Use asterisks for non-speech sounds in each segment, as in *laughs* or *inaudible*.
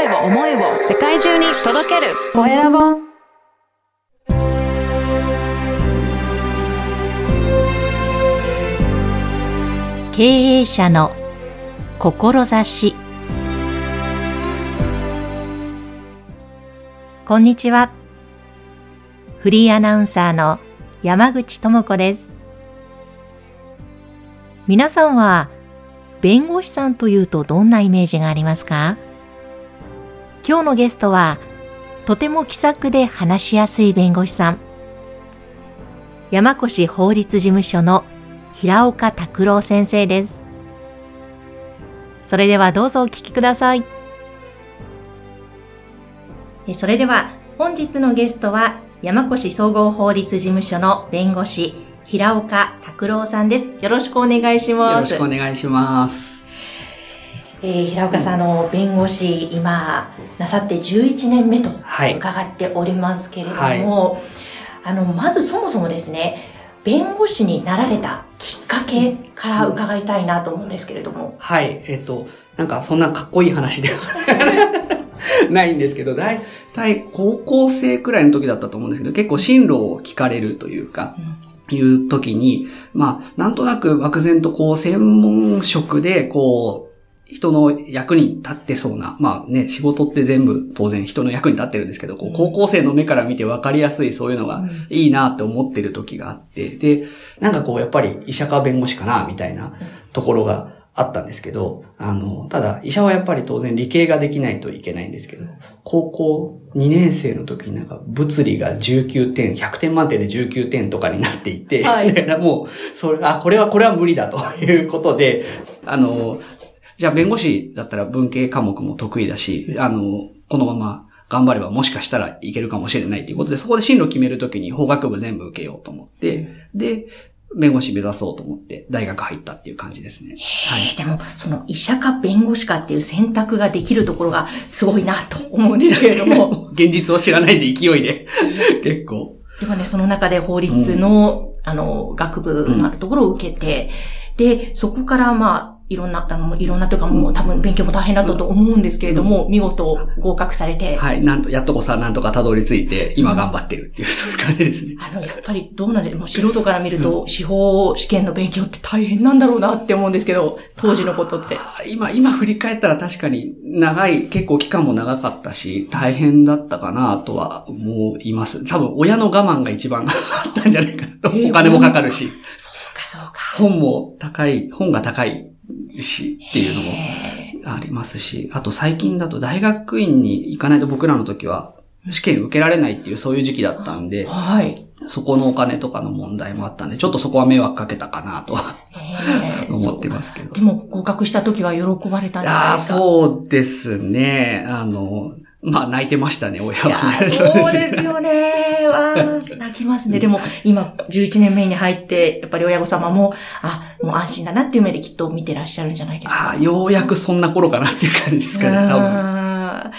声を思いを世界中に届ける。コエラボ。経営者の志。こんにちは。フリーアナウンサーの山口智子です。皆さんは弁護士さんというとどんなイメージがありますか？今日のゲストはとても気さくで話しやすい弁護士さん山越法律事務所の平岡拓郎先生ですそれではどうぞお聞きくださいそれでは本日のゲストは山越総合法律事務所の弁護士平岡拓郎さんです。よろしくお願いします。よろしくお願いします。えー、平岡さん、あの、弁護士、今、なさって11年目とはい。伺っておりますけれども、はいあの、まずそもそもですね、弁護士になられたきっかけから伺いたいなと思うんですけれども。はい。えっと、なんかそんなかっこいい話では *laughs* ないんですけど、だいたい高校生くらいの時だったと思うんですけど、結構進路を聞かれるというか、いう時に、まあ、なんとなく漠然とこう、専門職で、こう、人の役に立ってそうな、まあね、仕事って全部当然人の役に立ってるんですけど、こう、高校生の目から見て分かりやすいそういうのがいいなって思ってる時があって、で、なんかこう、やっぱり医者か弁護士かな、みたいなところがあったんですけど、あの、ただ、医者はやっぱり当然理系ができないといけないんですけど、高校2年生の時になんか物理が19点、100点満点で19点とかになっていて、はい。*laughs* もう、それ、あ、これは、これは無理だということで、あの、じゃあ弁護士だったら文系科目も得意だし、あの、このまま頑張ればもしかしたらいけるかもしれないということで、そこで進路決めるときに法学部全部受けようと思って、で、弁護士目指そうと思って大学入ったっていう感じですね。はい。えーでも、その医者か弁護士かっていう選択ができるところがすごいなと思うんですけれども、*laughs* 現実を知らないで勢いで、結構。でもね、その中で法律の、あの、学部のあるところを受けて、で、そこからまあ、いろんな、あの、いろんなというかもう多分勉強も大変だったと思うんですけれども、見事合格されて、はい。なんと、やっとこさ、なんとかたどり着いて、今頑張ってるっていう、そういう感じですね。あの、やっぱりどうなんで、もう素人から見ると、司法試験の勉強って大変なんだろうなって思うんですけど、当時のことって。あ今、今振り返ったら確かに長い、結構期間も長かったし、大変だったかなとは思います。多分親の我慢が一番あったんじゃないかなと。えーお金もかかるし、そうか、そうか。本も高い、本が高いしっていうのもありますし、あと最近だと大学院に行かないと僕らの時は試験受けられないっていうそういう時期だったんで、はい。そこのお金とかの問題もあったんで、ちょっとそこは迷惑かけたかなとは思ってますけど。でも、合格した時は喜ばれたんですか。そうですね。あの、まあ、泣いてましたね、親はね。そうですよね。*laughs* わー泣きますね。でも、今、11年目に入って、やっぱり親御様も、あ、もう安心だなっていう目できっと見てらっしゃるんじゃないですか。ああ、ようやくそんな頃かなっていう感じですかね、多分。分。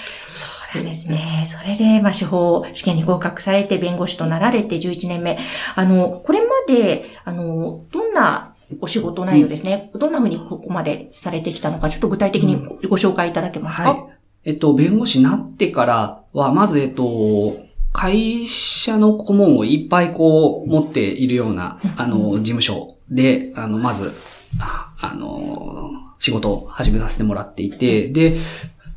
そうですね。それで、まあ、司法試験に合格されて、弁護士となられて11年目。あの、これまで、あの、どんなお仕事内容ですね。どんな風にここまでされてきたのか、ちょっと具体的にごご紹介いただけますか、はい。えっと、弁護士になってからは、まず、えっと、会社の顧問をいっぱいこう持っているような、あの、事務所で、あの、まず、ああの、仕事を始めさせてもらっていて、で、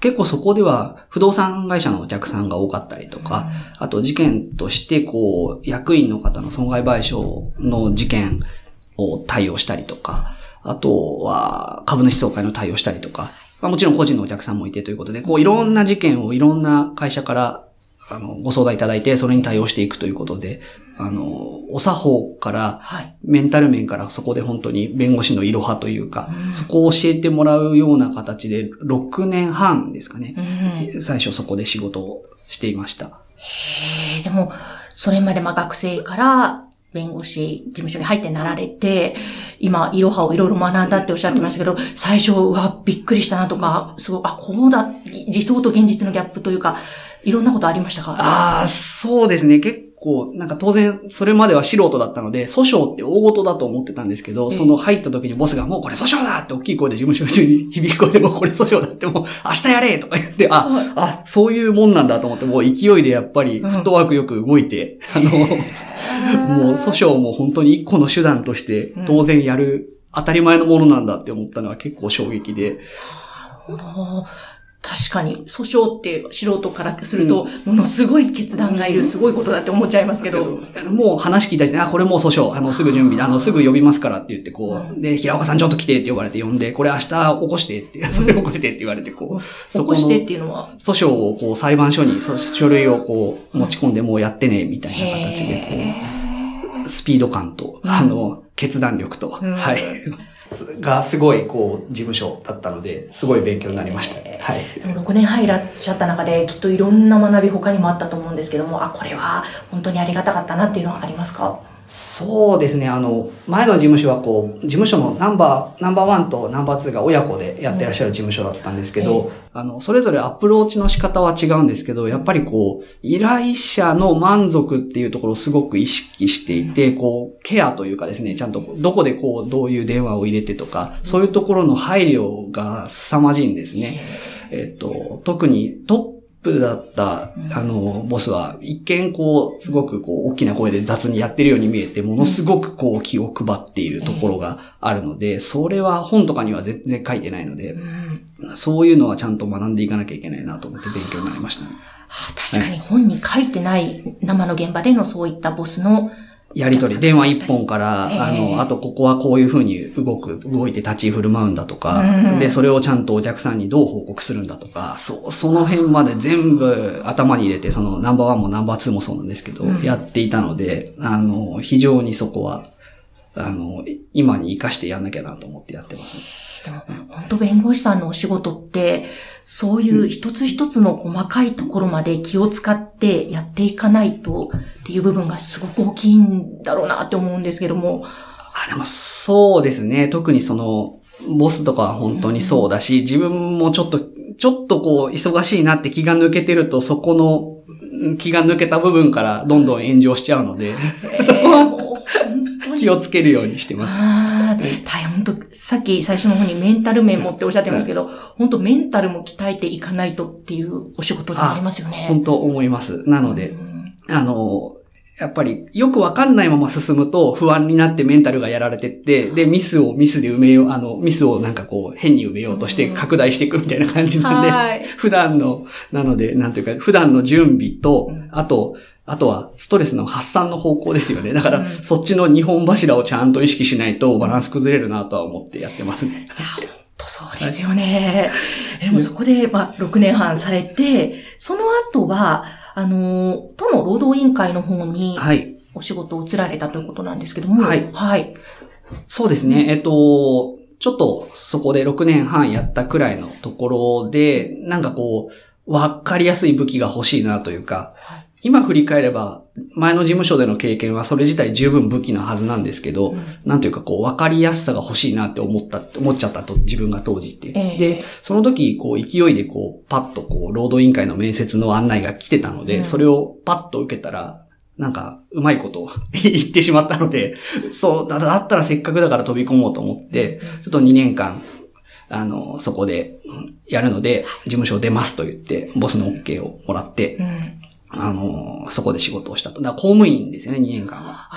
結構そこでは不動産会社のお客さんが多かったりとか、あと事件として、こう、役員の方の損害賠償の事件を対応したりとか、あとは株主総会の対応したりとか、まあ、もちろん個人のお客さんもいてということで、こういろんな事件をいろんな会社からあのご相談いただいて、それに対応していくということで、あの、お作法から、はい。メンタル面からそこで本当に弁護士のいろはというか、うんそこを教えてもらうような形で、6年半ですかね。うん最初そこで仕事をしていました。へえ、でも、それまでまあ学生から弁護士事務所に入ってなられて、今、いろはをいろいろ学んだっておっしゃってましたけど、最初、うわ、びっくりしたなとか、すごい、あ、こうだ、理想と現実のギャップというか、いろんなことありましたか？ああ、そうですね。結こう、なんか当然、それまでは素人だったので、訴訟って大事だと思ってたんですけど、ええ。その入った時にボスがもうこれ訴訟だって大きい声で事務所中に響く声でもうこれ訴訟だってもう *laughs* 明日やれとか言って、あ、はい。あ、そういうもんなんだと思って、もう勢いでやっぱりフットワークよく動いて、あの、*laughs* もう訴訟も本当に一個の手段として当然やる、当たり前のものなんだって思ったのは結構衝撃で、あー確かに、訴訟って素人からすると、ものすごい決断がいる、すごいことだって思っちゃいますけど。もう話聞いた時に、あ、これもう訴訟、あの、すぐ準備、あの、すぐ呼びますからって言って、こうう、で、平岡さんちょっと来てって呼ばれて呼んで、これ明日起こしてって、それ起こしてって言われて、こう、起こしてっていうのは、訴訟をこう、裁判所にそ書類をこう、持ち込んでもうやってね、みたいな形で、こへう、スピード感と、あの、決断力と、うん。はい。がすごい、こう、事務所だったので、すごい勉強になりました。へはい。ーでも6年入らっしゃった中で、きっといろんな学び他にもあったと思うんですけども、あ、これは本当にありがたかったなっていうのはありますか？そうですね。あの、前の事務所はこう、事務所のナンバー、ナンバーワンとナンバーツーが親子でやってらっしゃる事務所だったんですけど、あの、それぞれアプローチの仕方は違うんですけど、やっぱりこう、依頼者の満足っていうところをすごく意識していて、こう、ケアというかですね、ちゃんとどこでこう、どういう電話を入れてとか、そういうところの配慮が凄まじいんですね。えっと、特にトップだった、あの、ボスは、一見こう、すごくこう、大きな声で雑にやってるように見えて、ものすごくこう、気を配っているところがあるので、それは本とかには全然書いてないのでう、ん。そういうのはちゃんと学んでいかなきゃいけないなと思って勉強になりましたね。あ確かに本に書いてない生の現場でのそういったボスの、やりとり、電話一本から、ええ。あの、あとここはこういう風に動く、動いて立ち振る舞うんだとか、うん。で、それをちゃんとお客さんにどう報告するんだとか、そう、その辺まで全部頭に入れて、そのナンバーワンもナンバーツーもそうなんですけど、うん。やっていたので、あの、非常にそこは、あの、今に活かしてやんなきゃなと思ってやってますね。でも本当弁護士さんのお仕事って、そういう一つ一つの細かいところまで気を使ってやっていかないとっていう部分がすごく大きいんだろうなって思うんですけども。あ、でもそうですね。特にその、ボスとかは本当にそうだし、自分もちょっと、ちょっとこう、忙しいなって気が抜けてると、そこの、うん気が抜けた部分からどんどん炎上しちゃうので、そこは気をつけるようにしてます。ああ、大変本当さっき最初の方にメンタル面もっておっしゃってますけど、本当メンタルも鍛えていかないとっていうお仕事でもありますよね。本当思います。なのでう、んあの、やっぱりよくわかんないまま進むと不安になってメンタルがやられてって、で、ミスをミスで埋めよう、あの、ミスをなんかこう変に埋めようとして拡大していくみたいな感じなんで、はい。普段の、なので、なんというか、普段の準備とうん、あと、あとは、ストレスの発散の方向ですよね。だから、うんそっちの日本柱をちゃんと意識しないとバランス崩れるなとは思ってやってますね。いや、本当そうですよね。でもそこで、まあ、6年半されて、その後は、あの、都の労働委員会の方にはい。お仕事を移られたということなんですけども、はいはい。そうですね。えっと、ちょっとそこで6年半やったくらいのところで、なんかこう、わかりやすい武器が欲しいなというか、はい今振り返れば、前の事務所での経験はそれ自体十分武器なはずなんですけど、うん。なんというかこう、わかりやすさが欲しいなって思った、思っちゃったと、自分が当時って。ええ。で、その時、こう、勢いでこう、パッとこう、労働委員会の面接の案内が来てたので、うん。それをパッと受けたら、なんか、うまいことを *laughs* 言ってしまったので、そう、だだったらせっかくだから飛び込もうと思って、ちょっと2年間、あの、そこでうんやるので、事務所を出ますと言って、ボスの OK をもらって、うんあの、そこで仕事をしたと。だから公務員ですよね、2年間は。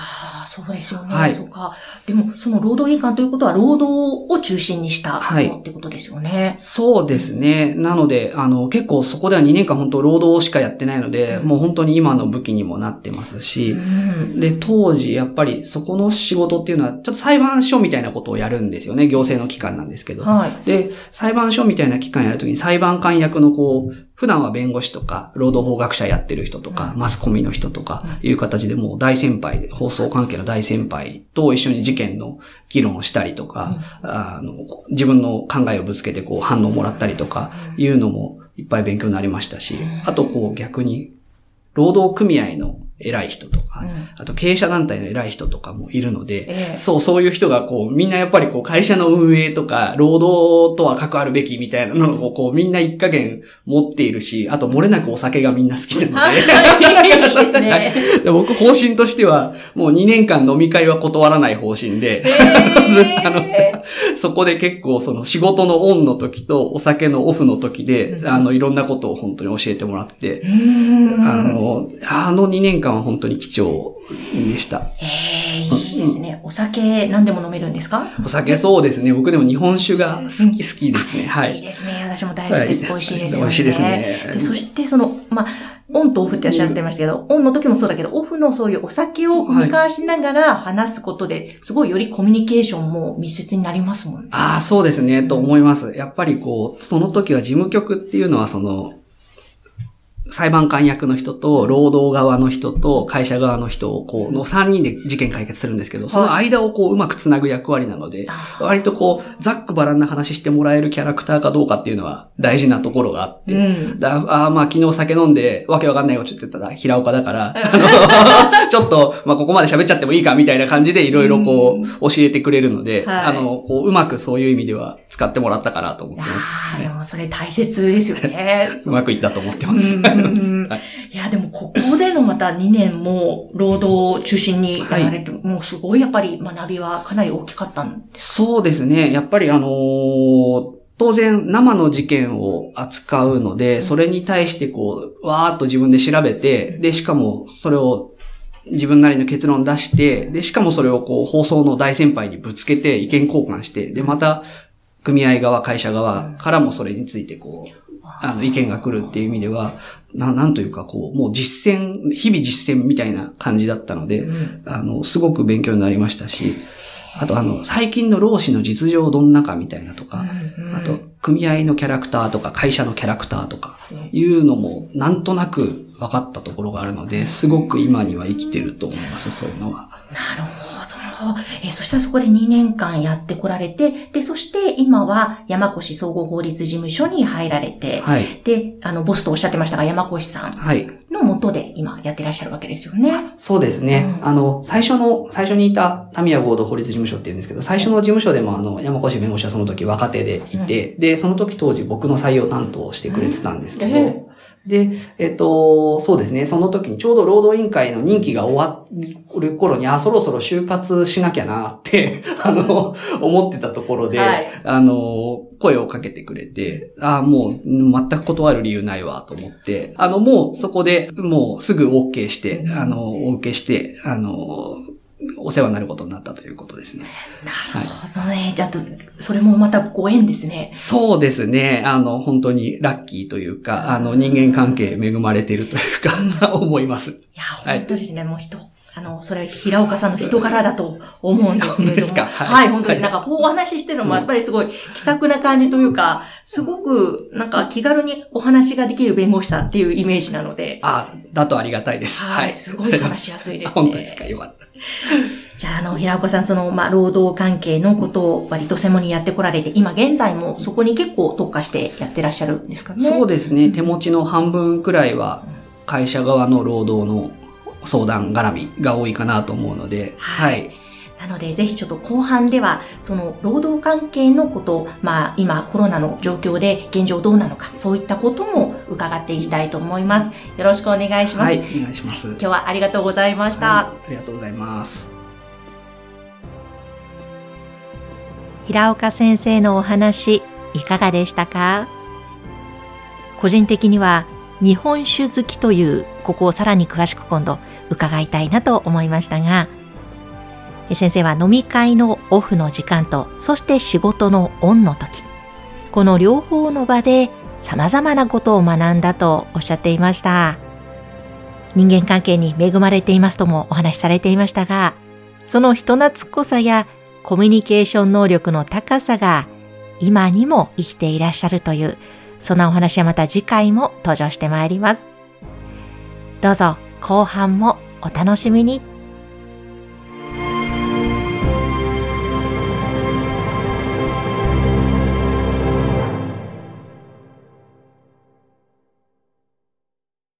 そうですよね。はいそうか。でも、その労働委員会ということは、労働を中心にしたはいってことですよね。そうですね。なので、あの、結構そこでは2年間本当労働しかやってないので、もう本当に今の武器にもなってますし、うんで、当時、やっぱりそこの仕事っていうのは、ちょっと裁判所みたいなことをやるんですよね。行政の機関なんですけど。はい。で、裁判所みたいな機関やるときに裁判官役のこう、普段は弁護士とか、労働法学者やってる人とか、マスコミの人とか、いう形でもう大先輩で、放送関係の大先輩と一緒に事件の議論をしたりとか、あの、自分の考えをぶつけてこう反応をもらったりとか、いうのもいっぱい勉強になりましたし、あとこう逆に、労働組合の偉い人とか、うん。あと経営者団体の偉い人とかもいるので、ええ。そう、そういう人がこう、みんなやっぱりこう、会社の運営とか、労働とは関わるべきみたいなのをこう、みんな一加減持っているし、あと漏れなくお酒がみんな好きなので、はい、いいですね。*laughs* で僕方針としては、もう2年間飲み会は断らない方針で、え *laughs* あのそこで結構その仕事のオンの時とお酒のオフの時で、うん。あの、いろんなことを本当に教えてもらって、うん。あの、あの2年間は本当に貴重でした。ええいいですね。お酒何でも飲めるんですか？お酒そうですね。僕でも日本酒が好き、好きですね。はいい。いですね。私も大好きです。はい美味しいですよね。美味しいですねでそして、その、まあ、オンとオフっておっしゃってましたけど、オンの時もそうだけど、オフのそういうお酒を交換しながら話すことで、すごいよりコミュニケーションも密接になりますもんね。ああ、そうですね、と思います。やっぱりこう、その時は事務局っていうのはその、裁判官役の人と、労働側の人と、会社側の人を、こう、の3人で事件解決するんですけど、その間をこう、うまくつなぐ役割なので、あ割とこう、ざっくばらんな話してもらえるキャラクターかどうかっていうのは大事なところがあって、うん。だあーまあ昨日酒飲んでわけわかんないこと言ってたら平岡だから、あの、*laughs* ちょっと、まあここまで喋っちゃってもいいかみたいな感じでいろいろこう、教えてくれるので、はい。あの、こう、うまくそういう意味では使ってもらったかなと思ってます。ああ、ではいもそれ大切ですよね。*laughs* うまくいったと思ってます。*laughs* いいや、でもここでのまた2年も労働を中心にやられて、もうすごいやっぱり学びはかなり大きかったんです。そうですね。やっぱりあのー当然生の事件を扱うので、それに対してこう、わーっと自分で調べて、で、しかもそれを自分なりの結論出して、で、しかもそれをこう、放送の大先輩にぶつけて意見交換して、で、また、組合側、会社側からもそれについてこう、あの、意見が来るっていう意味では、な、なんというかこう、もう実践、日々実践みたいな感じだったので、うん。あの、すごく勉強になりましたし、あとあの、最近の労使の実情どんなかみたいなとか、うんあと、組合のキャラクターとか、会社のキャラクターとか、いうのも、なんとなく分かったところがあるので、すごく今には生きてると思います、そういうのは。なるほど。えーそしたらそこで2年間やってこられて、で、そして今は山越総合法律事務所に入られて、はい。で、あの、ボスとおっしゃってましたが、山越さんはい。の元で今やってらっしゃるわけですよね。そうですね。うんあの、最初の、最初にいたタミヤ合同法律事務所っていうんですけど、最初の事務所でもあの、山越弁護士はその時若手でいて、で、その時当時僕の採用担当をしてくれてたんですけど、うんえで、えっと、そうですね、その時にちょうど労働委員会の任期が終わる頃に、あ、そろそろ就活しなきゃなって、*laughs* あの、思ってたところで、はい。あの、声をかけてくれて、あもう、全く断る理由ないわ、と思って、あの、もうそこで、もうすぐ OK して、あの、お受けして、あの、お世話になることになったということですね。なるほどね。じゃあ、とそれもまたご縁ですね。そうですね。あの、本当にラッキーというか、あの、人間関係恵まれているというか、*laughs* 思います。いや、はい本当ですね。もう人、あの、それは平岡さんの人柄だと思うんですけれども。*laughs* ですかは、はいい本当になんかこうお話ししてるのもやっぱりすごい気さくな感じというか、すごくなんか気軽にお話ができる弁護士さんっていうイメージなので、あ、だとありがたいです。はい、すごい話しやすいですね。*laughs* 本当ですか。よかった。*laughs* じゃあ、あの、平岡さん、その、まあ、労働関係のことを割と専門にやってこられて、今現在もそこに結構特化してやってらっしゃるんですかね？そうですね。手持ちの半分くらいは、会社側の労働の相談絡みが多いかなと思うので、ははいい。なので、ぜひちょっと後半では、その労働関係のこと、まあ今コロナの状況で現状どうなのか、そういったことも伺っていきたいと思います。よろしくお願いします。はい、お願いします。今日はありがとうございました。はいありがとうございます。平岡先生のお話、いかがでしたか？個人的には日本酒好きという、ここをさらに詳しく今度伺いたいなと思いましたが、先生は飲み会のオフの時間と、そして仕事のオンの時、この両方の場で様々なことを学んだとおっしゃっていました。人間関係に恵まれていますともお話しされていましたが、その人懐っこさやコミュニケーション能力の高さが今にも生きていらっしゃるという、そのお話はまた次回も登場してまいります。どうぞ後半もお楽しみに。